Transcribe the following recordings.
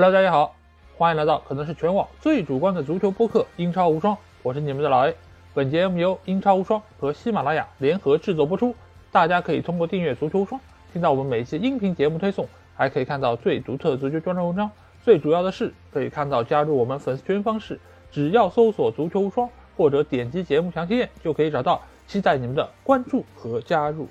Hello，大家好，欢迎来到可能是全网最主观的足球播客《英超无双》，我是你们的老 A。本节目由英超无双和喜马拉雅联合制作播出。大家可以通过订阅足球无双，听到我们每一期音频节目推送，还可以看到最独特的足球专栏文章。最主要的是，可以看到加入我们粉丝群方式，只要搜索“足球无双”或者点击节目详情页就可以找到。期待你们的关注和加入。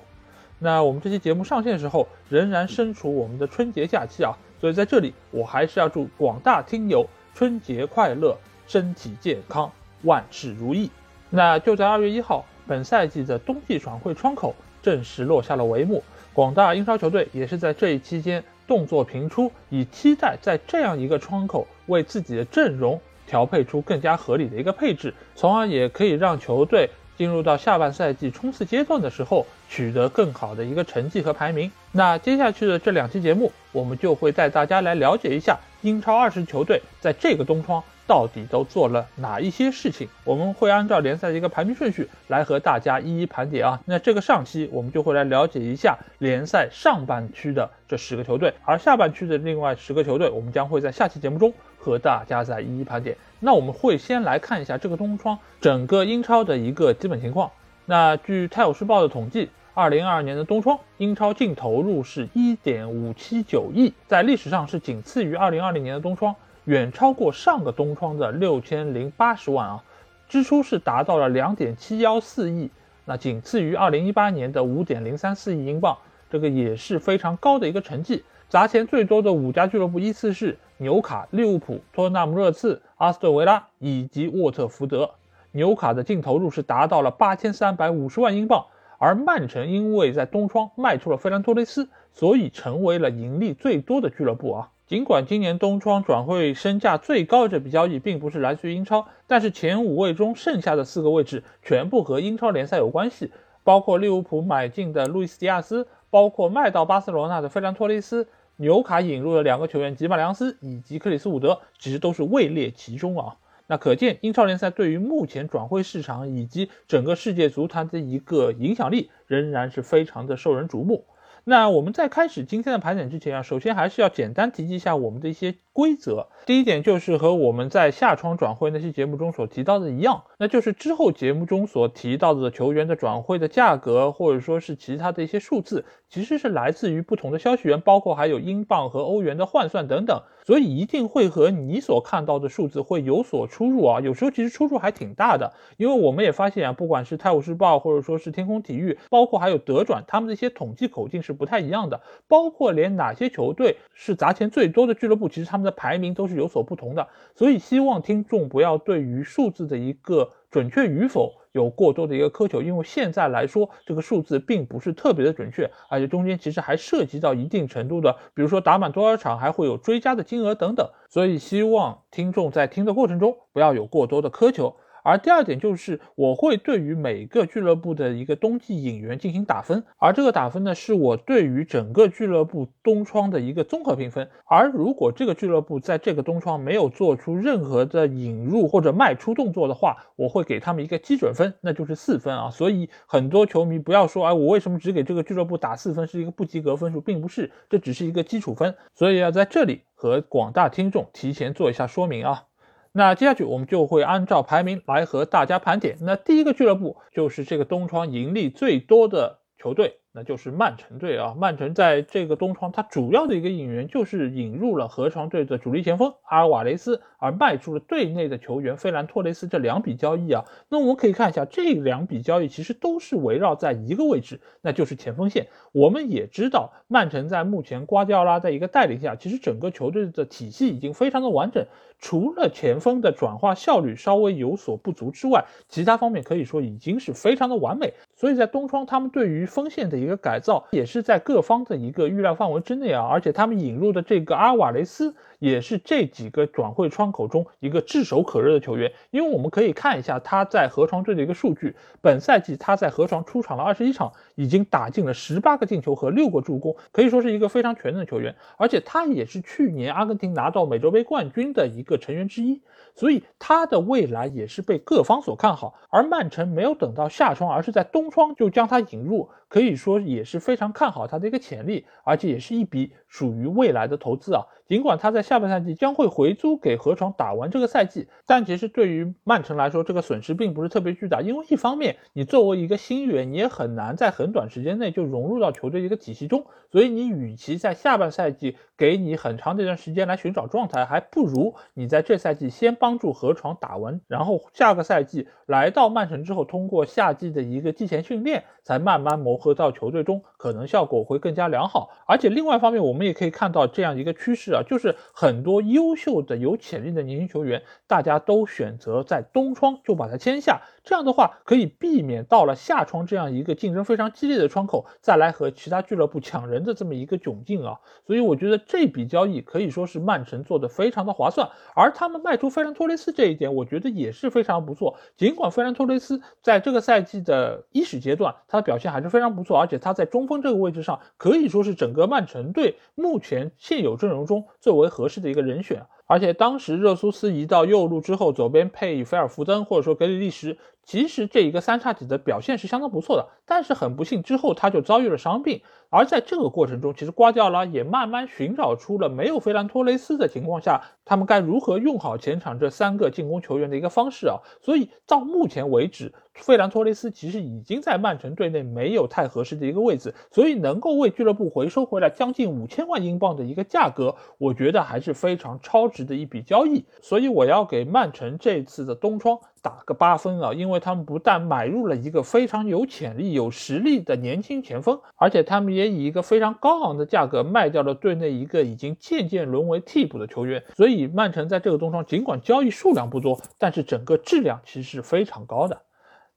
那我们这期节目上线时候，仍然身处我们的春节假期啊，所以在这里我还是要祝广大听友春节快乐，身体健康，万事如意。那就在二月一号，本赛季的冬季转会窗口正式落下了帷幕，广大英超球队也是在这一期间动作频出，以期待在这样一个窗口为自己的阵容调配出更加合理的一个配置，从而也可以让球队。进入到下半赛季冲刺阶段的时候，取得更好的一个成绩和排名。那接下去的这两期节目，我们就会带大家来了解一下英超二十球队在这个冬窗到底都做了哪一些事情。我们会按照联赛的一个排名顺序来和大家一一盘点啊。那这个上期我们就会来了解一下联赛上半区的这十个球队，而下半区的另外十个球队，我们将会在下期节目中。和大家再一一盘点。那我们会先来看一下这个冬窗整个英超的一个基本情况。那据泰晤士报的统计，二零二二年的冬窗英超净投入是一点五七九亿，在历史上是仅次于二零二零年的冬窗，远超过上个冬窗的六千零八十万啊。支出是达到了两点七幺四亿，那仅次于二零一八年的五点零三四亿英镑，这个也是非常高的一个成绩。砸钱最多的五家俱乐部依次是纽卡、利物浦、托纳姆热刺、阿斯顿维拉以及沃特福德。纽卡的净投入是达到了八千三百五十万英镑，而曼城因为在冬窗卖出了费兰托雷斯，所以成为了盈利最多的俱乐部啊。尽管今年冬窗转会身价最高这笔交易并不是来自于英超，但是前五位中剩下的四个位置全部和英超联赛有关系，包括利物浦买进的路易斯·迪亚斯，包括卖到巴塞罗那的费兰托雷斯。纽卡引入的两个球员吉马良斯以及克里斯伍德，其实都是位列其中啊。那可见英超联赛对于目前转会市场以及整个世界足坛的一个影响力，仍然是非常的受人瞩目。那我们在开始今天的盘点之前啊，首先还是要简单提及一下我们的一些。规则第一点就是和我们在下窗转会那期节目中所提到的一样，那就是之后节目中所提到的球员的转会的价格，或者说是其他的一些数字，其实是来自于不同的消息源，包括还有英镑和欧元的换算等等，所以一定会和你所看到的数字会有所出入啊。有时候其实出入还挺大的，因为我们也发现啊，不管是泰晤士报或者说是天空体育，包括还有德转，他们的一些统计口径是不太一样的，包括连哪些球队是砸钱最多的俱乐部，其实他们。的排名都是有所不同的，所以希望听众不要对于数字的一个准确与否有过多的一个苛求，因为现在来说这个数字并不是特别的准确，而且中间其实还涉及到一定程度的，比如说打满多少场还会有追加的金额等等，所以希望听众在听的过程中不要有过多的苛求。而第二点就是，我会对于每个俱乐部的一个冬季引援进行打分，而这个打分呢，是我对于整个俱乐部冬窗的一个综合评分。而如果这个俱乐部在这个冬窗没有做出任何的引入或者卖出动作的话，我会给他们一个基准分，那就是四分啊。所以很多球迷不要说，哎，我为什么只给这个俱乐部打四分，是一个不及格分数，并不是，这只是一个基础分。所以要在这里和广大听众提前做一下说明啊。那接下去我们就会按照排名来和大家盘点。那第一个俱乐部就是这个东窗盈利最多的球队。那就是曼城队啊，曼城在这个冬窗，它主要的一个引援就是引入了河床队的主力前锋阿尔瓦雷斯，而卖出了队内的球员费兰托雷斯这两笔交易啊。那我们可以看一下这两笔交易，其实都是围绕在一个位置，那就是前锋线。我们也知道，曼城在目前瓜迪奥拉的一个带领下，其实整个球队的体系已经非常的完整，除了前锋的转化效率稍微有所不足之外，其他方面可以说已经是非常的完美。所以在冬窗，他们对于锋线的一个改造也是在各方的一个预料范围之内啊，而且他们引入的这个阿瓦雷斯也是这几个转会窗口中一个炙手可热的球员，因为我们可以看一下他在河床队的一个数据，本赛季他在河床出场了二十一场，已经打进了十八个进球和六个助攻，可以说是一个非常全能的球员，而且他也是去年阿根廷拿到美洲杯冠军的一个成员之一。所以他的未来也是被各方所看好，而曼城没有等到夏窗，而是在冬窗就将它引入，可以说也是非常看好他的一个潜力，而且也是一笔属于未来的投资啊。尽管他在下半赛季将会回租给河床打完这个赛季，但其实对于曼城来说，这个损失并不是特别巨大。因为一方面，你作为一个新援，你也很难在很短时间内就融入到球队一个体系中，所以你与其在下半赛季给你很长的一段时间来寻找状态，还不如你在这赛季先帮助河床打完，然后下个赛季来到曼城之后，通过夏季的一个季前训练，才慢慢磨合到球队中，可能效果会更加良好。而且另外一方面，我们也可以看到这样一个趋势啊。就是很多优秀的、有潜力的年轻球员，大家都选择在冬窗就把他签下。这样的话，可以避免到了夏窗这样一个竞争非常激烈的窗口，再来和其他俱乐部抢人的这么一个窘境啊。所以我觉得这笔交易可以说是曼城做的非常的划算。而他们卖出费兰托雷斯这一点，我觉得也是非常不错。尽管费兰托雷斯在这个赛季的伊始阶段，他的表现还是非常不错，而且他在中锋这个位置上，可以说是整个曼城队目前现有阵容中。最为合适的一个人选，而且当时热苏斯移到右路之后，左边配菲尔福登或者说格里利什，其实这一个三叉戟的表现是相当不错的。但是很不幸，之后他就遭遇了伤病。而在这个过程中，其实瓜迪奥拉也慢慢寻找出了没有费兰托雷斯的情况下，他们该如何用好前场这三个进攻球员的一个方式啊。所以到目前为止，费兰托雷斯其实已经在曼城队内没有太合适的一个位置，所以能够为俱乐部回收回来将近五千万英镑的一个价格，我觉得还是非常超值的一笔交易。所以我要给曼城这次的冬窗。打个八分啊，因为他们不但买入了一个非常有潜力、有实力的年轻前锋，而且他们也以一个非常高昂的价格卖掉了队内一个已经渐渐沦为替补的球员。所以曼城在这个冬窗尽管交易数量不多，但是整个质量其实是非常高的。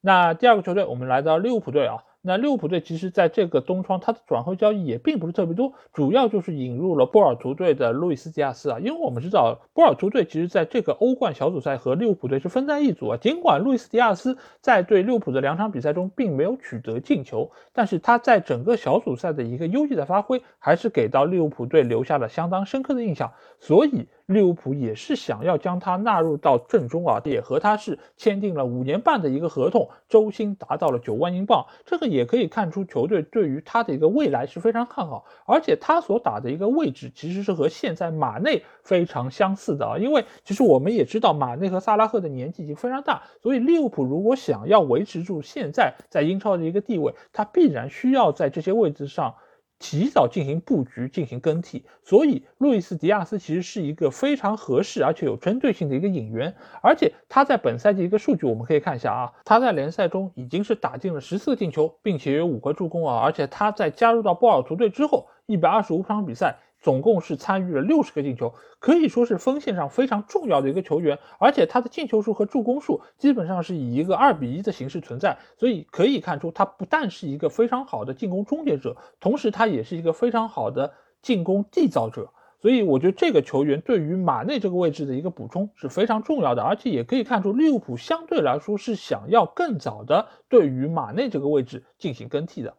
那第二个球队，我们来到利物浦队啊。那利物浦队其实在这个冬窗，它的转会交易也并不是特别多，主要就是引入了波尔图队的路易斯·迪亚斯啊。因为我们知道，波尔图队其实在这个欧冠小组赛和利物浦队是分在一组啊。尽管路易斯·迪亚斯在对利物浦的两场比赛中并没有取得进球，但是他在整个小组赛的一个优异的发挥，还是给到利物浦队留下了相当深刻的印象。所以。利物浦也是想要将他纳入到阵中啊，也和他是签订了五年半的一个合同，周薪达到了九万英镑。这个也可以看出球队对于他的一个未来是非常看好，而且他所打的一个位置其实是和现在马内非常相似的啊。因为其实我们也知道马内和萨拉赫的年纪已经非常大，所以利物浦如果想要维持住现在在英超的一个地位，他必然需要在这些位置上。提早进行布局，进行更替，所以路易斯·迪亚斯其实是一个非常合适而且有针对性的一个引援，而且他在本赛季一个数据我们可以看一下啊，他在联赛中已经是打进了十四个进球，并且有五个助攻啊，而且他在加入到波尔图队之后，一百二十五场比赛。总共是参与了六十个进球，可以说是锋线上非常重要的一个球员，而且他的进球数和助攻数基本上是以一个二比一的形式存在，所以可以看出他不但是一个非常好的进攻终结者，同时他也是一个非常好的进攻缔造者，所以我觉得这个球员对于马内这个位置的一个补充是非常重要的，而且也可以看出利物浦相对来说是想要更早的对于马内这个位置进行更替的。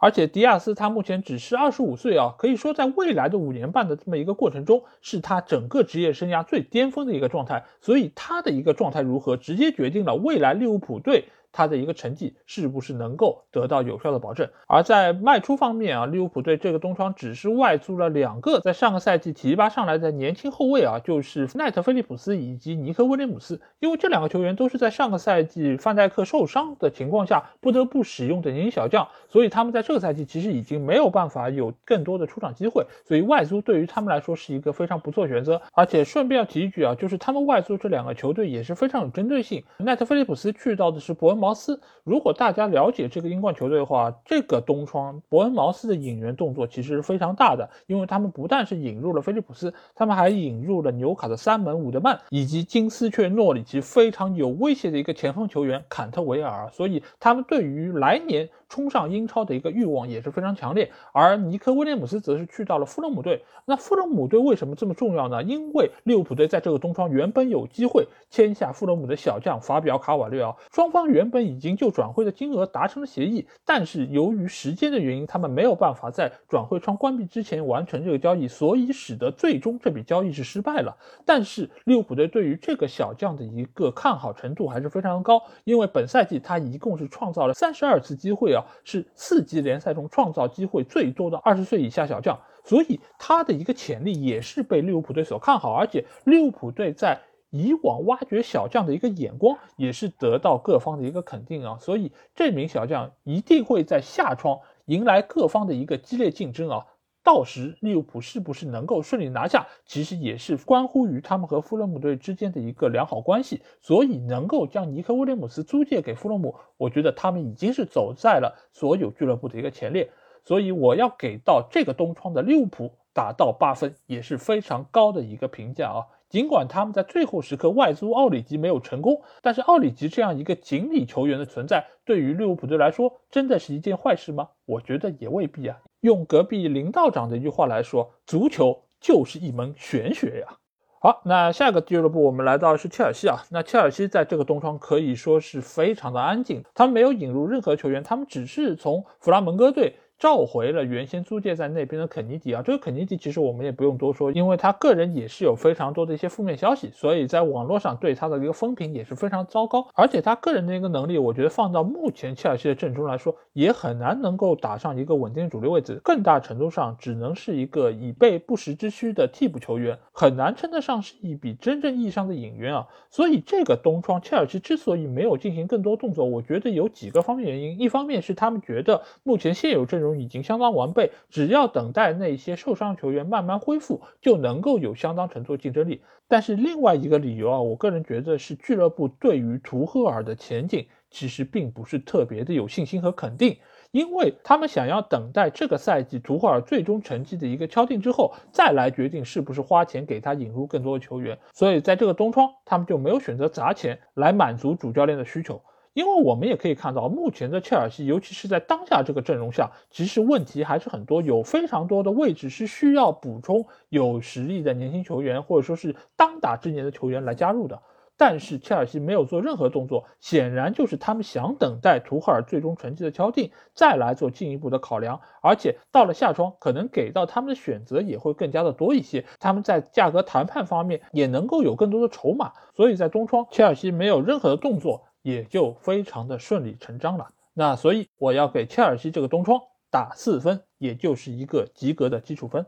而且迪亚斯他目前只是二十五岁啊，可以说在未来的五年半的这么一个过程中，是他整个职业生涯最巅峰的一个状态。所以他的一个状态如何，直接决定了未来利物浦队。他的一个成绩是不是能够得到有效的保证？而在卖出方面啊，利物浦队这个冬窗只是外租了两个在上个赛季提拔上来的年轻后卫啊，就是奈特·菲利普斯以及尼克·威廉姆斯。因为这两个球员都是在上个赛季范戴克受伤的情况下不得不使用的年轻小将，所以他们在这个赛季其实已经没有办法有更多的出场机会，所以外租对于他们来说是一个非常不错选择。而且顺便要提一句啊，就是他们外租这两个球队也是非常有针对性。奈特·菲利普斯去到的是伯恩。茅斯，如果大家了解这个英冠球队的话，这个冬窗伯恩茅斯的引援动作其实是非常大的，因为他们不但是引入了菲利普斯，他们还引入了纽卡的三门伍德曼以及金丝雀诺里奇非常有威胁的一个前锋球员坎特维尔，所以他们对于来年。冲上英超的一个欲望也是非常强烈，而尼克威廉姆斯则是去到了富勒姆队。那富勒姆队为什么这么重要呢？因为利物浦队在这个冬窗原本有机会签下富勒姆的小将法比奥卡瓦略奥，双方原本已经就转会的金额达成了协议，但是由于时间的原因，他们没有办法在转会窗关闭之前完成这个交易，所以使得最终这笔交易是失败了。但是利物浦队对于这个小将的一个看好程度还是非常的高，因为本赛季他一共是创造了三十二次机会啊。是四级联赛中创造机会最多的二十岁以下小将，所以他的一个潜力也是被利物浦队所看好，而且利物浦队在以往挖掘小将的一个眼光也是得到各方的一个肯定啊，所以这名小将一定会在下窗迎来各方的一个激烈竞争啊。到时利物浦是不是能够顺利拿下，其实也是关乎于他们和富勒姆队之间的一个良好关系。所以能够将尼克威廉姆斯租借给富勒姆，我觉得他们已经是走在了所有俱乐部的一个前列。所以我要给到这个东窗的利物浦打到八分，也是非常高的一个评价啊。尽管他们在最后时刻外租奥里吉没有成功，但是奥里吉这样一个锦鲤球员的存在，对于利物浦队来说，真的是一件坏事吗？我觉得也未必啊。用隔壁林道长的一句话来说，足球就是一门玄学呀。好，那下一个俱乐部我们来到是切尔西啊。那切尔西在这个冬窗可以说是非常的安静，他们没有引入任何球员，他们只是从弗拉门戈队。召回了原先租借在那边的肯尼迪啊，这个肯尼迪其实我们也不用多说，因为他个人也是有非常多的一些负面消息，所以在网络上对他的一个风评也是非常糟糕。而且他个人的一个能力，我觉得放到目前切尔西的阵中来说，也很难能够打上一个稳定主力位置，更大程度上只能是一个以备不时之需的替补球员，很难称得上是一笔真正意义上的引援啊。所以这个冬窗切尔西之所以没有进行更多动作，我觉得有几个方面原因，一方面是他们觉得目前现有阵容。已经相当完备，只要等待那些受伤球员慢慢恢复，就能够有相当程度的竞争力。但是另外一个理由啊，我个人觉得是俱乐部对于图赫尔的前景其实并不是特别的有信心和肯定，因为他们想要等待这个赛季图赫尔最终成绩的一个敲定之后，再来决定是不是花钱给他引入更多的球员。所以在这个冬窗，他们就没有选择砸钱来满足主教练的需求。因为我们也可以看到，目前的切尔西，尤其是在当下这个阵容下，其实问题还是很多，有非常多的位置是需要补充有实力的年轻球员，或者说是当打之年的球员来加入的。但是切尔西没有做任何动作，显然就是他们想等待图赫尔最终成绩的敲定，再来做进一步的考量。而且到了夏窗，可能给到他们的选择也会更加的多一些，他们在价格谈判方面也能够有更多的筹码。所以在冬窗，切尔西没有任何的动作。也就非常的顺理成章了。那所以我要给切尔西这个冬窗打四分，也就是一个及格的基础分。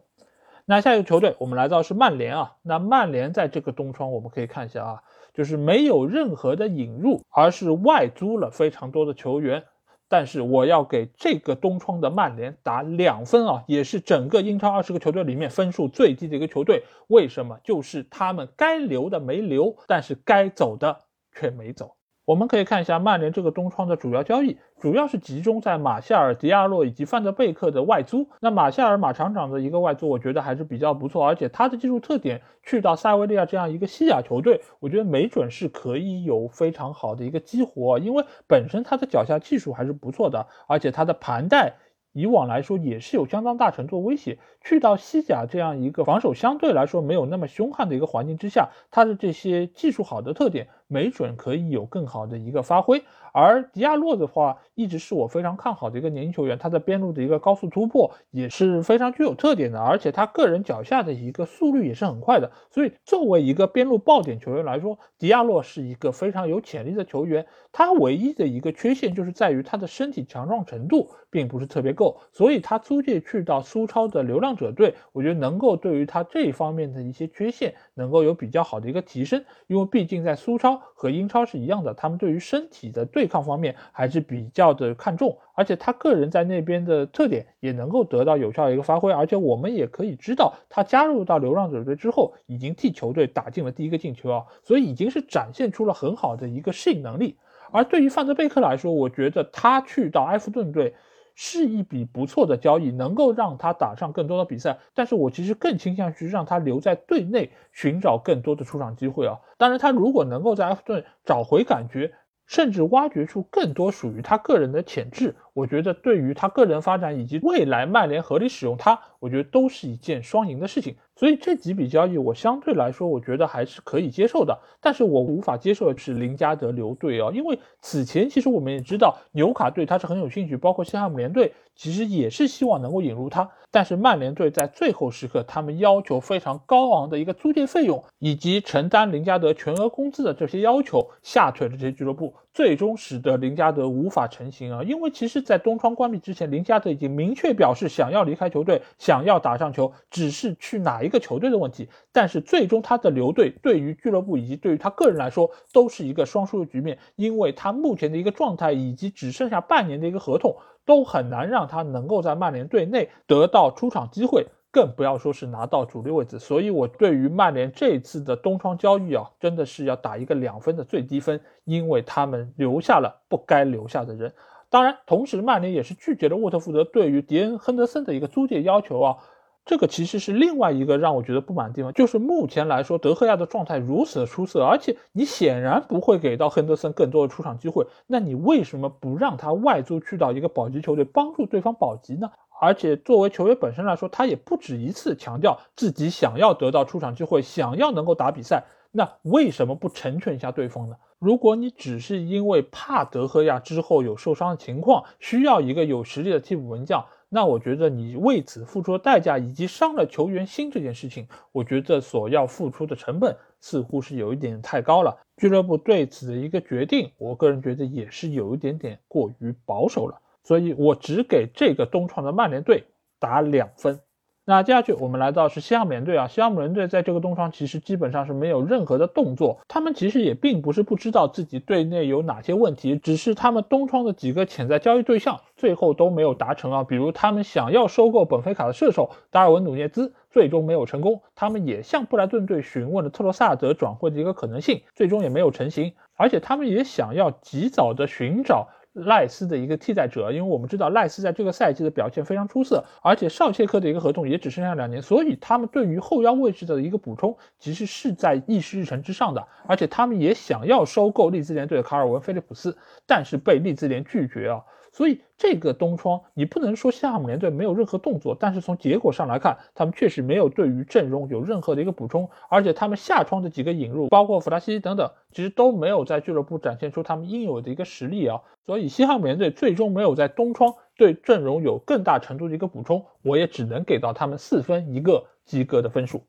那下一个球队我们来到是曼联啊。那曼联在这个冬窗我们可以看一下啊，就是没有任何的引入，而是外租了非常多的球员。但是我要给这个冬窗的曼联打两分啊，也是整个英超二十个球队里面分数最低的一个球队。为什么？就是他们该留的没留，但是该走的却没走。我们可以看一下曼联这个冬窗的主要交易，主要是集中在马夏尔、迪亚洛以及范德贝克的外租。那马夏尔马厂长的一个外租，我觉得还是比较不错，而且他的技术特点去到塞维利亚这样一个西甲球队，我觉得没准是可以有非常好的一个激活，因为本身他的脚下技术还是不错的，而且他的盘带。以往来说也是有相当大程度威胁。去到西甲这样一个防守相对来说没有那么凶悍的一个环境之下，他的这些技术好的特点，没准可以有更好的一个发挥。而迪亚洛的话，一直是我非常看好的一个年轻球员，他在边路的一个高速突破也是非常具有特点的，而且他个人脚下的一个速率也是很快的。所以作为一个边路爆点球员来说，迪亚洛是一个非常有潜力的球员。他唯一的一个缺陷就是在于他的身体强壮程度并不是特别够，所以他租借去到苏超的流浪者队，我觉得能够对于他这一方面的一些缺陷能够有比较好的一个提升，因为毕竟在苏超和英超是一样的，他们对于身体的对抗方面还是比较的看重，而且他个人在那边的特点也能够得到有效的一个发挥，而且我们也可以知道他加入到流浪者队之后，已经替球队打进了第一个进球啊，所以已经是展现出了很好的一个适应能力。而对于范德贝克来说，我觉得他去到埃弗顿队是一笔不错的交易，能够让他打上更多的比赛。但是我其实更倾向于让他留在队内，寻找更多的出场机会啊。当然，他如果能够在埃弗顿找回感觉。甚至挖掘出更多属于他个人的潜质，我觉得对于他个人发展以及未来曼联合理使用他，我觉得都是一件双赢的事情。所以这几笔交易我相对来说，我觉得还是可以接受的。但是我无法接受的是林加德留队啊，因为此前其实我们也知道纽卡队他是很有兴趣，包括西汉姆联队其实也是希望能够引入他。但是曼联队在最后时刻，他们要求非常高昂的一个租借费用，以及承担林加德全额工资的这些要求，吓退了这些俱乐部。最终使得林加德无法成型啊。因为其实，在东窗关闭之前，林加德已经明确表示想要离开球队，想要打上球，只是去哪一个球队的问题。但是最终他的留队对于俱乐部以及对于他个人来说都是一个双输的局面，因为他目前的一个状态以及只剩下半年的一个合同，都很难让他能够在曼联队内得到出场机会。更不要说是拿到主力位置，所以我对于曼联这次的东窗交易啊，真的是要打一个两分的最低分，因为他们留下了不该留下的人。当然，同时曼联也是拒绝了沃特福德对于迪恩·亨德森的一个租借要求啊，这个其实是另外一个让我觉得不满的地方，就是目前来说德赫亚的状态如此的出色，而且你显然不会给到亨德森更多的出场机会，那你为什么不让他外租去到一个保级球队帮助对方保级呢？而且作为球员本身来说，他也不止一次强调自己想要得到出场机会，想要能够打比赛。那为什么不成全一下对方呢？如果你只是因为怕德赫亚之后有受伤的情况，需要一个有实力的替补门将，那我觉得你为此付出的代价以及伤了球员心这件事情，我觉得所要付出的成本似乎是有一点太高了。俱乐部对此的一个决定，我个人觉得也是有一点点过于保守了。所以我只给这个东创的曼联队打两分。那接下去我们来到是西汉姆联队啊，西汉姆联队在这个东窗其实基本上是没有任何的动作，他们其实也并不是不知道自己队内有哪些问题，只是他们东窗的几个潜在交易对象最后都没有达成啊。比如他们想要收购本菲卡的射手达尔文努涅兹，最终没有成功；他们也向布莱顿队询问了特罗萨德转会的一个可能性，最终也没有成型。而且他们也想要及早的寻找。赖斯的一个替代者，因为我们知道赖斯在这个赛季的表现非常出色，而且绍切克的一个合同也只剩下两年，所以他们对于后腰位置的一个补充，其实是在议事日程之上的。而且他们也想要收购利兹联队的卡尔文·菲利普斯，但是被利兹联拒绝啊。所以这个东窗，你不能说西汉姆联队没有任何动作，但是从结果上来看，他们确实没有对于阵容有任何的一个补充，而且他们下窗的几个引入，包括弗拉西等等，其实都没有在俱乐部展现出他们应有的一个实力啊。所以西汉姆联队最终没有在东窗对阵容有更大程度的一个补充，我也只能给到他们四分一个及格的分数。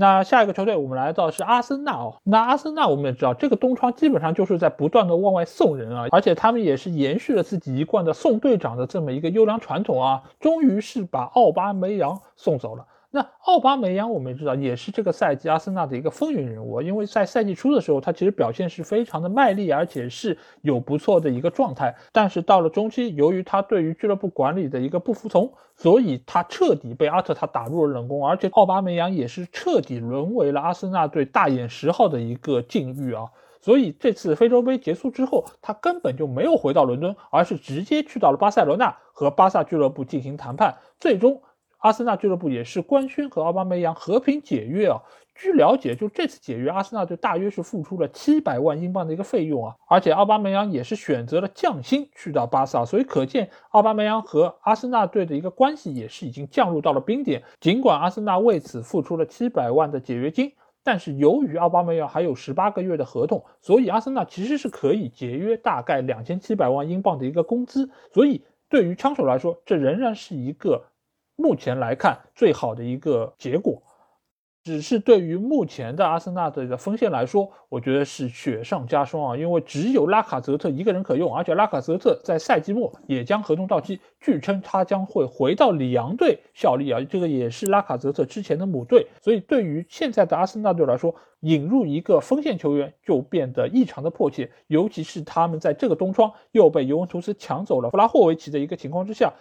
那下一个球队，我们来到的是阿森纳哦。那阿森纳我们也知道，这个东窗基本上就是在不断的往外送人啊，而且他们也是延续了自己一贯的送队长的这么一个优良传统啊，终于是把奥巴梅扬送走了。那奥巴梅扬我们也知道，也是这个赛季阿森纳的一个风云人物。因为在赛季初的时候，他其实表现是非常的卖力，而且是有不错的一个状态。但是到了中期，由于他对于俱乐部管理的一个不服从，所以他彻底被阿特塔打入了冷宫。而且奥巴梅扬也是彻底沦为了阿森纳队大眼十号的一个境遇啊。所以这次非洲杯结束之后，他根本就没有回到伦敦，而是直接去到了巴塞罗那和巴萨俱乐部进行谈判，最终。阿森纳俱乐部也是官宣和奥巴梅扬和平解约啊。据了解，就这次解约，阿森纳队大约是付出了七百万英镑的一个费用啊。而且奥巴梅扬也是选择了降薪去到巴萨，所以可见奥巴梅扬和阿森纳队的一个关系也是已经降入到了冰点。尽管阿森纳为此付出了七百万的解约金，但是由于奥巴梅扬还有十八个月的合同，所以阿森纳其实是可以节约大概两千七百万英镑的一个工资。所以对于枪手来说，这仍然是一个。目前来看，最好的一个结果，只是对于目前的阿森纳队的锋线来说，我觉得是雪上加霜啊！因为只有拉卡泽特一个人可用，而且拉卡泽特在赛季末也将合同到期，据称他将会回到里昂队效力啊！这个也是拉卡泽特之前的母队，所以对于现在的阿森纳队来说，引入一个锋线球员就变得异常的迫切，尤其是他们在这个冬窗又被尤文图斯抢走了弗拉霍维奇的一个情况之下。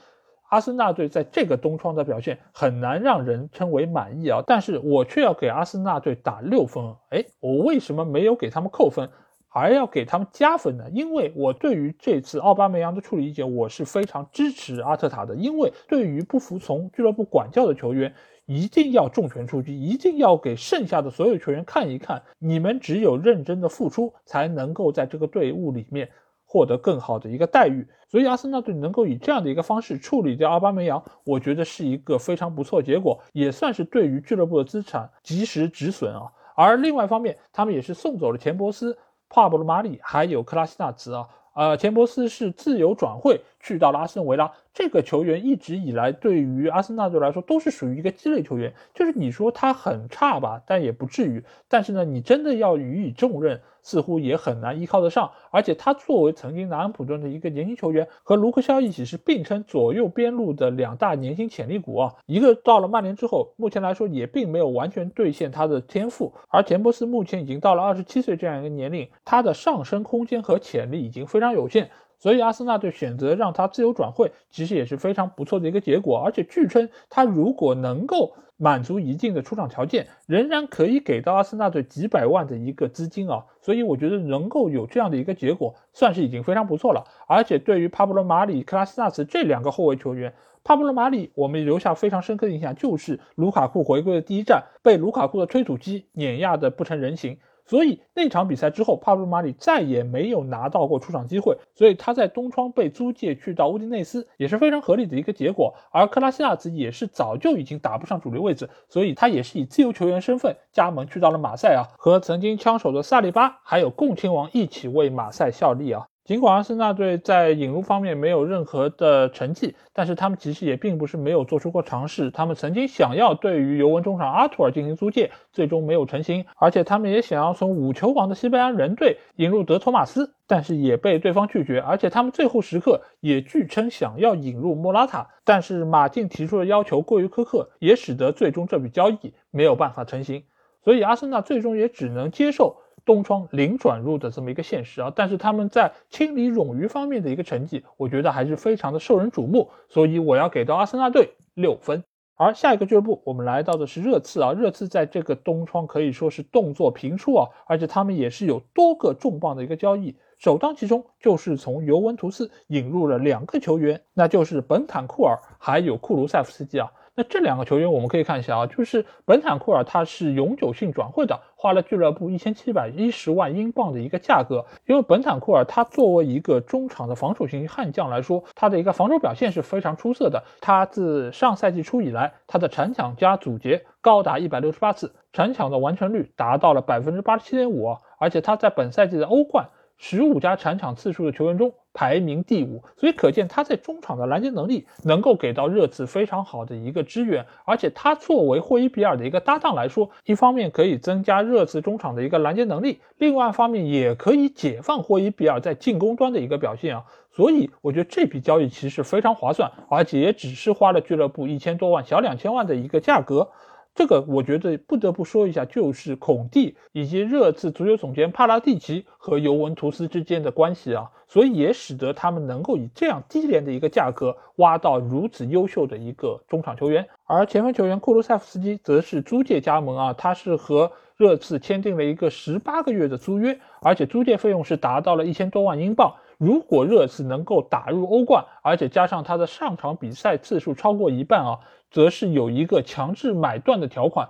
阿森纳队在这个冬窗的表现很难让人称为满意啊，但是我却要给阿森纳队打六分。哎，我为什么没有给他们扣分，而要给他们加分呢？因为我对于这次奥巴梅扬的处理意见，我是非常支持阿特塔的。因为对于不服从俱乐部管教的球员，一定要重拳出击，一定要给剩下的所有球员看一看，你们只有认真的付出，才能够在这个队伍里面。获得更好的一个待遇，所以阿森纳队能够以这样的一个方式处理掉奥巴梅扬，我觉得是一个非常不错结果，也算是对于俱乐部的资产及时止损啊。而另外一方面，他们也是送走了钱伯斯、帕布罗马里还有克拉西纳茨啊。呃，钱伯斯是自由转会去到了阿森维拉。这个球员一直以来对于阿森纳队来说都是属于一个鸡肋球员，就是你说他很差吧，但也不至于。但是呢，你真的要予以重任。似乎也很难依靠得上，而且他作为曾经南安普顿的一个年轻球员，和卢克肖一起是并称左右边路的两大年轻潜力股啊。一个到了曼联之后，目前来说也并没有完全兑现他的天赋，而钱伯斯目前已经到了二十七岁这样一个年龄，他的上升空间和潜力已经非常有限。所以阿森纳队选择让他自由转会，其实也是非常不错的一个结果。而且据称，他如果能够满足一定的出场条件，仍然可以给到阿森纳队几百万的一个资金啊。所以我觉得能够有这样的一个结果，算是已经非常不错了。而且对于帕布罗·马里、克拉斯纳茨这两个后卫球员，帕布罗·马里我们留下非常深刻的印象，就是卢卡库回归的第一站被卢卡库的推土机碾压的不成人形。所以那场比赛之后，帕布罗·马里再也没有拿到过出场机会，所以他在东窗被租借去到乌迪内斯也是非常合理的一个结果。而克拉西亚兹也是早就已经打不上主流位置，所以他也是以自由球员身份加盟去到了马赛啊，和曾经枪手的萨利巴还有共青王一起为马赛效力啊。尽管阿森纳队在引入方面没有任何的成绩，但是他们其实也并不是没有做出过尝试。他们曾经想要对于尤文中场阿图尔进行租借，最终没有成型。而且他们也想要从五球王的西班牙人队引入德托马斯，但是也被对方拒绝。而且他们最后时刻也据称想要引入莫拉塔，但是马竞提出的要求过于苛刻，也使得最终这笔交易没有办法成型。所以阿森纳最终也只能接受。东窗零转入的这么一个现实啊，但是他们在清理冗余方面的一个成绩，我觉得还是非常的受人瞩目，所以我要给到阿森纳队六分。而下一个俱乐部，我们来到的是热刺啊，热刺在这个东窗可以说是动作频出啊，而且他们也是有多个重磅的一个交易，首当其冲就是从尤文图斯引入了两个球员，那就是本坦库尔还有库卢塞夫斯基啊。那这两个球员我们可以看一下啊，就是本坦库尔他是永久性转会的，花了俱乐部一千七百一十万英镑的一个价格。因为本坦库尔他作为一个中场的防守型悍将来说，他的一个防守表现是非常出色的。他自上赛季初以来，他的铲抢加阻截高达一百六十八次，铲抢的完成率达到了百分之八十七点五，而且他在本赛季的欧冠。十五家铲抢次数的球员中排名第五，所以可见他在中场的拦截能力能够给到热刺非常好的一个支援，而且他作为霍伊比尔的一个搭档来说，一方面可以增加热刺中场的一个拦截能力，另外一方面也可以解放霍伊比尔在进攻端的一个表现啊，所以我觉得这笔交易其实非常划算，而且也只是花了俱乐部一千多万小两千万的一个价格。这个我觉得不得不说一下，就是孔蒂以及热刺足球总监帕拉蒂奇和尤文图斯之间的关系啊，所以也使得他们能够以这样低廉的一个价格挖到如此优秀的一个中场球员，而前锋球员库卢塞夫斯基则是租借加盟啊，他是和热刺签订了一个十八个月的租约，而且租借费用是达到了一千多万英镑。如果热刺能够打入欧冠，而且加上他的上场比赛次数超过一半啊。则是有一个强制买断的条款，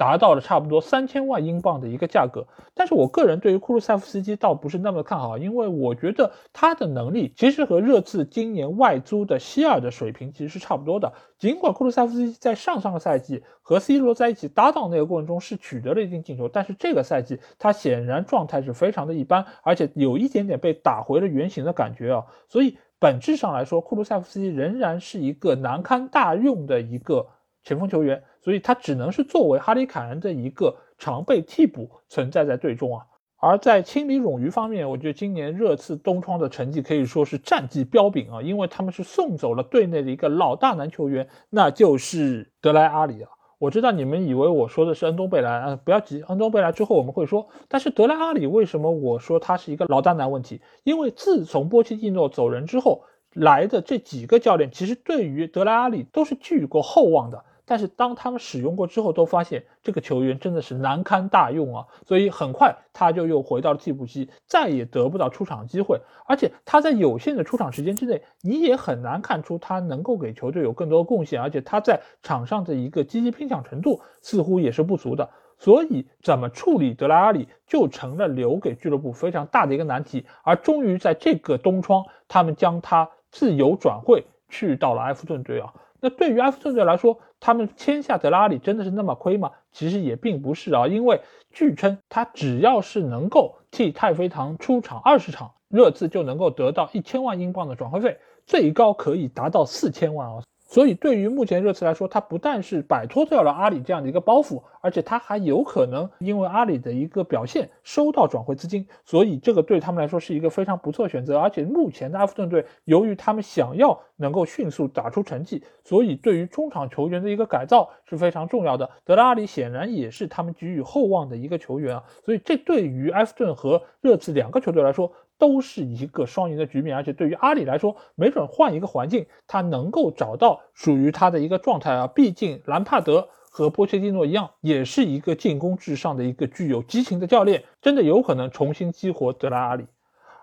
达到了差不多三千万英镑的一个价格。但是我个人对于库卢塞夫斯基倒不是那么看好，因为我觉得他的能力其实和热刺今年外租的希尔的水平其实是差不多的。尽管库卢塞夫斯基在上上个赛季和 C 罗在一起搭档那个过程中是取得了一定进球，但是这个赛季他显然状态是非常的一般，而且有一点点被打回了原形的感觉啊，所以。本质上来说，库卢塞夫斯基仍然是一个难堪大用的一个前锋球员，所以他只能是作为哈里凯恩的一个常备替补存在在队中啊。而在清理冗余方面，我觉得今年热刺东窗的成绩可以说是战绩彪炳啊，因为他们是送走了队内的一个老大男球员，那就是德莱阿里啊。我知道你们以为我说的是恩东贝莱，啊，不要急，恩东贝莱之后我们会说。但是德莱阿里为什么我说他是一个老大难问题？因为自从波切蒂诺走人之后，来的这几个教练其实对于德莱阿里都是寄予过厚望的。但是当他们使用过之后，都发现这个球员真的是难堪大用啊！所以很快他就又回到了替补席，再也得不到出场机会。而且他在有限的出场时间之内，你也很难看出他能够给球队有更多的贡献。而且他在场上的一个积极拼抢程度似乎也是不足的。所以怎么处理德拉阿里，就成了留给俱乐部非常大的一个难题。而终于在这个冬窗，他们将他自由转会去到了埃弗顿队啊。那对于埃弗顿队来说，他们签下德拉里真的是那么亏吗？其实也并不是啊，因为据称他只要是能够替太妃糖出场二十场，热刺就能够得到一千万英镑的转会费。最高可以达到四千万啊。所以，对于目前热刺来说，他不但是摆脱掉了阿里这样的一个包袱，而且他还有可能因为阿里的一个表现收到转会资金，所以这个对他们来说是一个非常不错的选择。而且目前的埃弗顿队，由于他们想要能够迅速打出成绩，所以对于中场球员的一个改造是非常重要的。德拉阿里显然也是他们寄予厚望的一个球员啊，所以这对于埃弗顿和热刺两个球队来说。都是一个双赢的局面，而且对于阿里来说，没准换一个环境，他能够找到属于他的一个状态啊。毕竟兰帕德和波切蒂诺一样，也是一个进攻至上的一个具有激情的教练，真的有可能重新激活德拉阿里。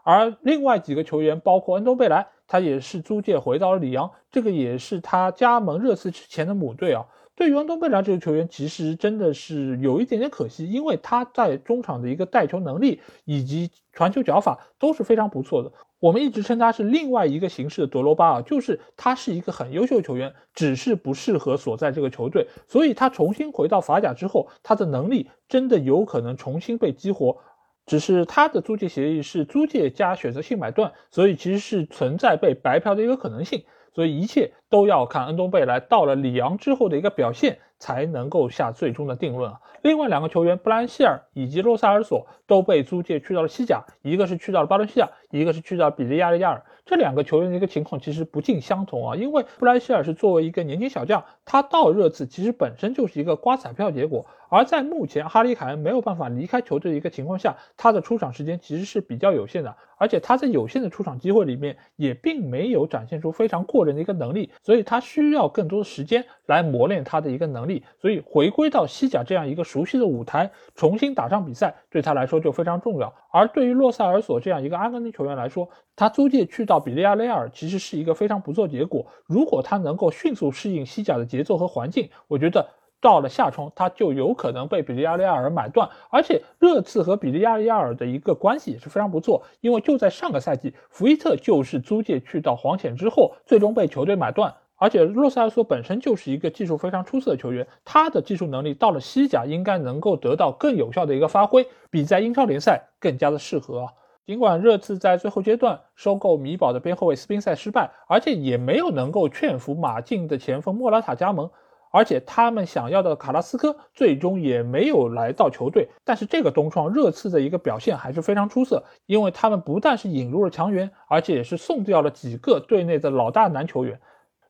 而另外几个球员，包括恩东贝莱，他也是租借回到了里昂，这个也是他加盟热刺之前的母队啊。对于安东贝莱这个球员，其实真的是有一点点可惜，因为他在中场的一个带球能力以及传球脚法都是非常不错的。我们一直称他是另外一个形式的德罗巴啊，就是他是一个很优秀球员，只是不适合所在这个球队。所以他重新回到法甲之后，他的能力真的有可能重新被激活。只是他的租借协议是租借加选择性买断，所以其实是存在被白嫖的一个可能性。所以一切都要看恩东贝莱到了里昂之后的一个表现，才能够下最终的定论啊。另外两个球员布兰希尔以及洛萨尔索都被租借去到了西甲，一个是去到了巴伦西亚，一个是去到比利亚雷亚尔。这两个球员的一个情况其实不尽相同啊，因为布兰希尔是作为一个年轻小将，他到热刺其实本身就是一个刮彩票结果。而在目前哈里凯恩没有办法离开球队的一个情况下，他的出场时间其实是比较有限的，而且他在有限的出场机会里面也并没有展现出非常过人的一个能力，所以他需要更多的时间来磨练他的一个能力。所以回归到西甲这样一个熟悉的舞台，重新打上比赛，对他来说就非常重要。而对于洛塞尔索这样一个阿根廷球员来说，他租借去到比利亚雷尔其实是一个非常不错结果。如果他能够迅速适应西甲的节奏和环境，我觉得。到了夏窗，他就有可能被比利亚雷亚尔买断，而且热刺和比利亚雷亚尔的一个关系也是非常不错，因为就在上个赛季，福伊特就是租借去到黄潜之后，最终被球队买断。而且洛塞尔索本身就是一个技术非常出色的球员，他的技术能力到了西甲应该能够得到更有效的一个发挥，比在英超联赛更加的适合。尽管热刺在最后阶段收购米堡的边后卫斯宾塞失败，而且也没有能够劝服马竞的前锋莫拉塔加盟。而且他们想要的卡拉斯科最终也没有来到球队，但是这个东窗热刺的一个表现还是非常出色，因为他们不但是引入了强援，而且也是送掉了几个队内的老大男球员，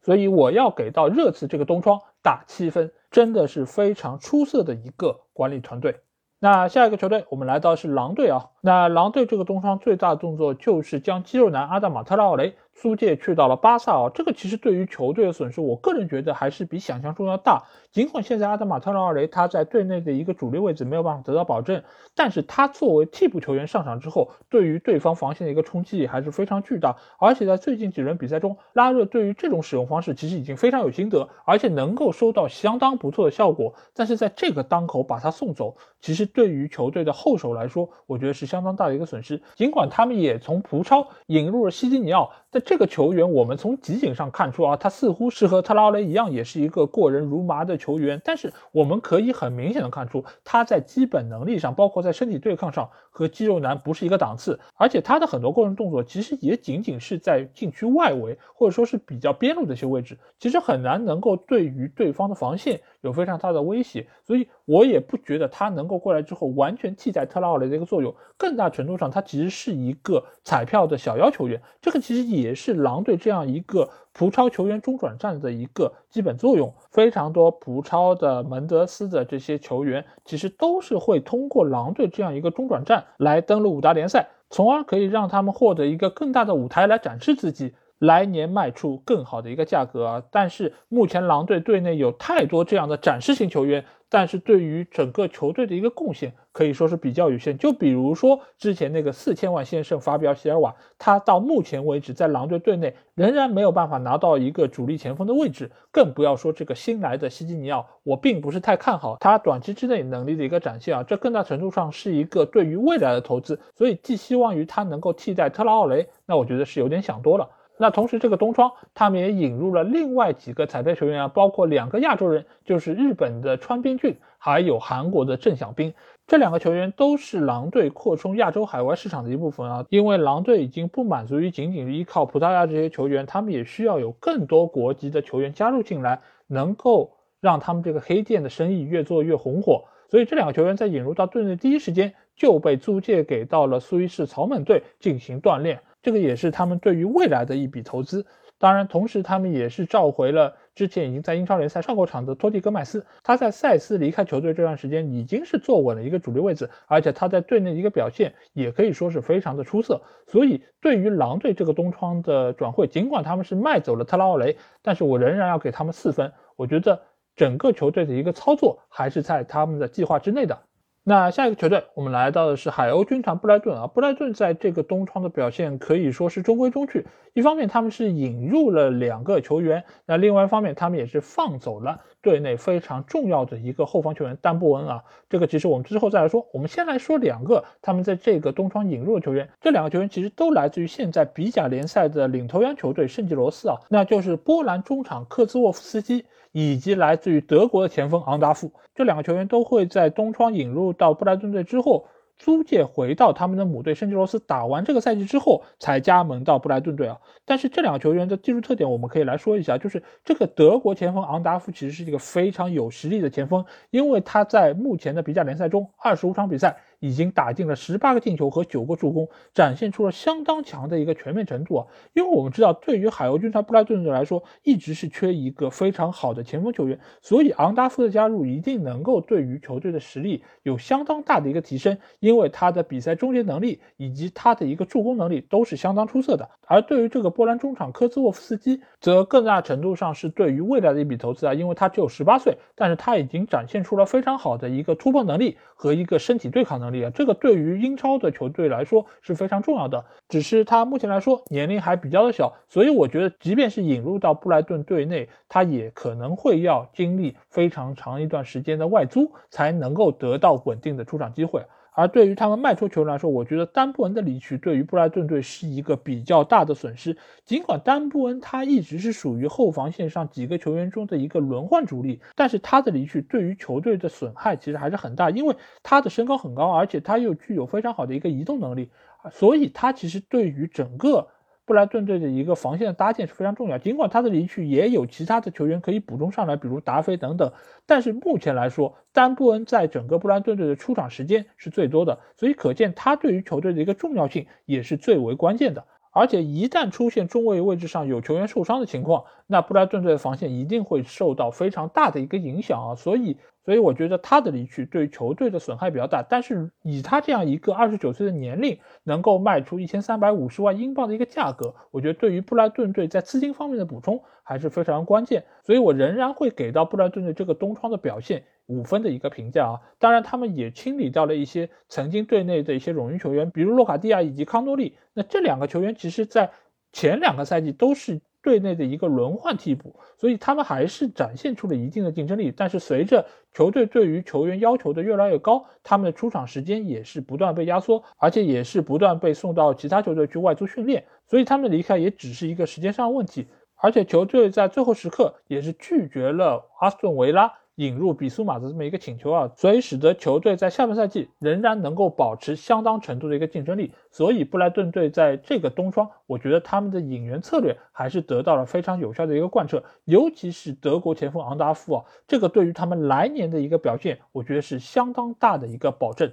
所以我要给到热刺这个东窗打七分，真的是非常出色的一个管理团队。那下一个球队，我们来到是狼队啊。那狼队这个东窗最大的动作就是将肌肉男阿达马特拉奥雷。租借去到了巴萨啊，这个其实对于球队的损失，我个人觉得还是比想象中要大。尽管现在阿德马特劳尔雷他在队内的一个主力位置没有办法得到保证，但是他作为替补球员上场之后，对于对方防线的一个冲击力还是非常巨大。而且在最近几轮比赛中，拉热对于这种使用方式其实已经非常有心得，而且能够收到相当不错的效果。但是在这个当口把他送走，其实对于球队的后手来说，我觉得是相当大的一个损失。尽管他们也从葡超引入了西基尼奥。这个球员，我们从集锦上看出啊，他似乎是和特劳雷一样，也是一个过人如麻的球员。但是我们可以很明显的看出，他在基本能力上，包括在身体对抗上，和肌肉男不是一个档次。而且他的很多过人动作，其实也仅仅是在禁区外围，或者说是比较边路的一些位置，其实很难能够对于对方的防线有非常大的威胁。所以我也不觉得他能够过来之后完全替代特劳雷的一个作用。更大程度上，他其实是一个彩票的小妖球员。这个其实也。也是狼队这样一个葡超球员中转站的一个基本作用，非常多葡超的门德斯的这些球员，其实都是会通过狼队这样一个中转站来登陆五大联赛，从而可以让他们获得一个更大的舞台来展示自己。来年卖出更好的一个价格啊！但是目前狼队队内有太多这样的展示型球员，但是对于整个球队的一个贡献可以说是比较有限。就比如说之前那个四千万先生法比奥·席尔瓦，他到目前为止在狼队队内仍然没有办法拿到一个主力前锋的位置，更不要说这个新来的西基尼奥，我并不是太看好他短期之内能力的一个展现啊！这更大程度上是一个对于未来的投资，所以寄希望于他能够替代特拉奥雷，那我觉得是有点想多了。那同时，这个东窗他们也引入了另外几个彩票球员啊，包括两个亚洲人，就是日本的川边俊，还有韩国的郑晓彬。这两个球员都是狼队扩充亚洲海外市场的一部分啊，因为狼队已经不满足于仅仅依靠葡萄牙这些球员，他们也需要有更多国籍的球员加入进来，能够让他们这个黑店的生意越做越红火。所以这两个球员在引入到队内第一时间就被租借给到了苏伊士草蜢队进行锻炼，这个也是他们对于未来的一笔投资。当然，同时他们也是召回了之前已经在英超联赛上过场的托蒂戈麦斯。他在塞斯离开球队这段时间，已经是坐稳了一个主力位置，而且他在队内一个表现也可以说是非常的出色。所以，对于狼队这个东窗的转会，尽管他们是卖走了特拉奥雷，但是我仍然要给他们四分。我觉得整个球队的一个操作还是在他们的计划之内的。那下一个球队，我们来到的是海鸥军团布莱顿啊。布莱顿在这个东窗的表现可以说是中规中矩。一方面他们是引入了两个球员，那另外一方面他们也是放走了队内非常重要的一个后防球员丹布恩啊。这个其实我们之后再来说。我们先来说两个他们在这个东窗引入的球员，这两个球员其实都来自于现在比甲联赛的领头羊球队圣吉罗斯啊，那就是波兰中场科兹沃夫斯基。以及来自于德国的前锋昂达夫，这两个球员都会在东窗引入到布莱顿队之后，租借回到他们的母队圣吉罗斯，打完这个赛季之后才加盟到布莱顿队啊。但是这两个球员的技术特点，我们可以来说一下，就是这个德国前锋昂达夫其实是一个非常有实力的前锋，因为他在目前的比甲联赛中二十五场比赛。已经打进了十八个进球和九个助攻，展现出了相当强的一个全面程度啊！因为我们知道，对于海鸥军团布莱顿队来说，一直是缺一个非常好的前锋球员，所以昂达夫的加入一定能够对于球队的实力有相当大的一个提升，因为他的比赛终结能力以及他的一个助攻能力都是相当出色的。而对于这个波兰中场科兹沃夫斯基，则更大程度上是对于未来的一笔投资啊！因为他只有十八岁，但是他已经展现出了非常好的一个突破能力和一个身体对抗能力啊！这个对于英超的球队来说是非常重要的。只是他目前来说年龄还比较的小，所以我觉得即便是引入到布莱顿队内，他也可能会要经历非常长一段时间的外租，才能够得到稳定的出场机会。而对于他们卖出球员来说，我觉得丹布恩的离去对于布莱顿队是一个比较大的损失。尽管丹布恩他一直是属于后防线上几个球员中的一个轮换主力，但是他的离去对于球队的损害其实还是很大，因为他的身高很高，而且他又具有非常好的一个移动能力，所以他其实对于整个。布莱顿队的一个防线的搭建是非常重要，尽管他的离去也有其他的球员可以补充上来，比如达菲等等，但是目前来说，丹布恩在整个布莱顿队的出场时间是最多的，所以可见他对于球队的一个重要性也是最为关键的。而且一旦出现中卫位置上有球员受伤的情况，那布莱顿队的防线一定会受到非常大的一个影响啊！所以。所以我觉得他的离去对球队的损害比较大，但是以他这样一个二十九岁的年龄，能够卖出一千三百五十万英镑的一个价格，我觉得对于布莱顿队在资金方面的补充还是非常关键。所以我仍然会给到布莱顿队这个东窗的表现五分的一个评价啊。当然，他们也清理掉了一些曾经队内的一些冗余球员，比如洛卡蒂亚以及康多利。那这两个球员其实在前两个赛季都是。队内的一个轮换替补，所以他们还是展现出了一定的竞争力。但是随着球队对于球员要求的越来越高，他们的出场时间也是不断被压缩，而且也是不断被送到其他球队去外租训练。所以他们离开也只是一个时间上的问题。而且球队在最后时刻也是拒绝了阿斯顿维拉。引入比苏马的这么一个请求啊，所以使得球队在下半赛季仍然能够保持相当程度的一个竞争力。所以布莱顿队在这个冬窗，我觉得他们的引援策略还是得到了非常有效的一个贯彻。尤其是德国前锋昂达夫啊，这个对于他们来年的一个表现，我觉得是相当大的一个保证。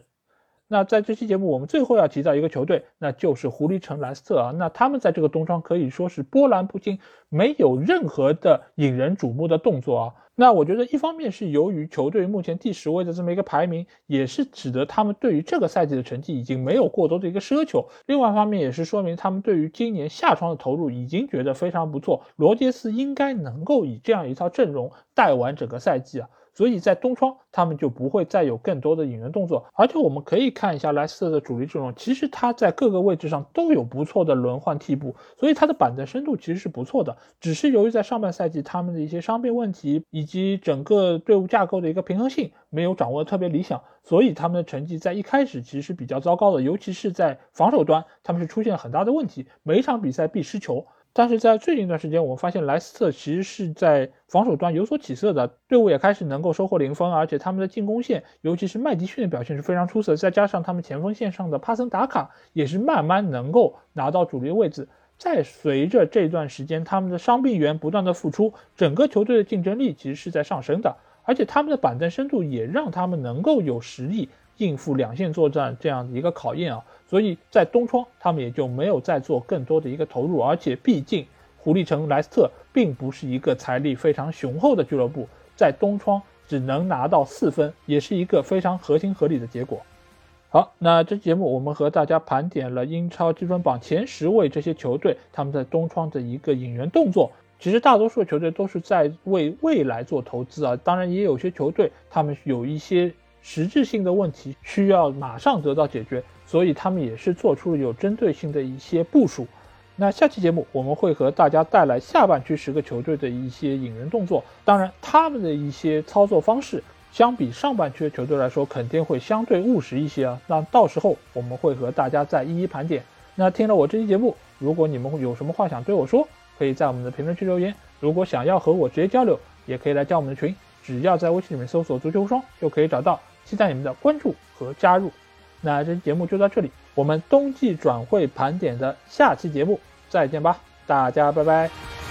那在这期节目，我们最后要提到一个球队，那就是狐狸城莱斯特啊。那他们在这个冬窗可以说是波澜不惊，没有任何的引人瞩目的动作啊。那我觉得，一方面是由于球队目前第十位的这么一个排名，也是使得他们对于这个赛季的成绩已经没有过多的一个奢求。另外一方面，也是说明他们对于今年夏窗的投入已经觉得非常不错。罗杰斯应该能够以这样一套阵容带完整个赛季啊。所以在冬窗，他们就不会再有更多的引援动作。而且我们可以看一下莱斯特的主力阵容，其实他在各个位置上都有不错的轮换替补，所以他的板凳深度其实是不错的。只是由于在上半赛季他们的一些伤病问题以及整个队伍架构的一个平衡性没有掌握的特别理想，所以他们的成绩在一开始其实是比较糟糕的，尤其是在防守端，他们是出现了很大的问题，每场比赛必失球。但是在最近一段时间，我们发现莱斯特其实是在防守端有所起色的，队伍也开始能够收获零分，而且他们的进攻线，尤其是麦迪逊的表现是非常出色，再加上他们前锋线上的帕森达卡也是慢慢能够拿到主力位置。再随着这段时间他们的伤病员不断的复出，整个球队的竞争力其实是在上升的，而且他们的板凳深度也让他们能够有实力应付两线作战这样的一个考验啊，所以在东窗他们也就没有再做更多的一个投入，而且毕竟狐狸城莱斯特并不是一个财力非常雄厚的俱乐部，在东窗只能拿到四分，也是一个非常合情合理的结果。好，那这节目我们和大家盘点了英超积分榜前十位这些球队他们在东窗的一个引援动作。其实大多数球队都是在为未来做投资啊，当然也有些球队他们有一些实质性的问题需要马上得到解决，所以他们也是做出了有针对性的一些部署。那下期节目我们会和大家带来下半区十个球队的一些引援动作，当然他们的一些操作方式。相比上半区的球队来说，肯定会相对务实一些啊。那到时候我们会和大家再一一盘点。那听了我这期节目，如果你们有什么话想对我说，可以在我们的评论区留言。如果想要和我直接交流，也可以来加我们的群，只要在微信里面搜索“足球无双”就可以找到。期待你们的关注和加入。那这期节目就到这里，我们冬季转会盘点的下期节目再见吧，大家拜拜。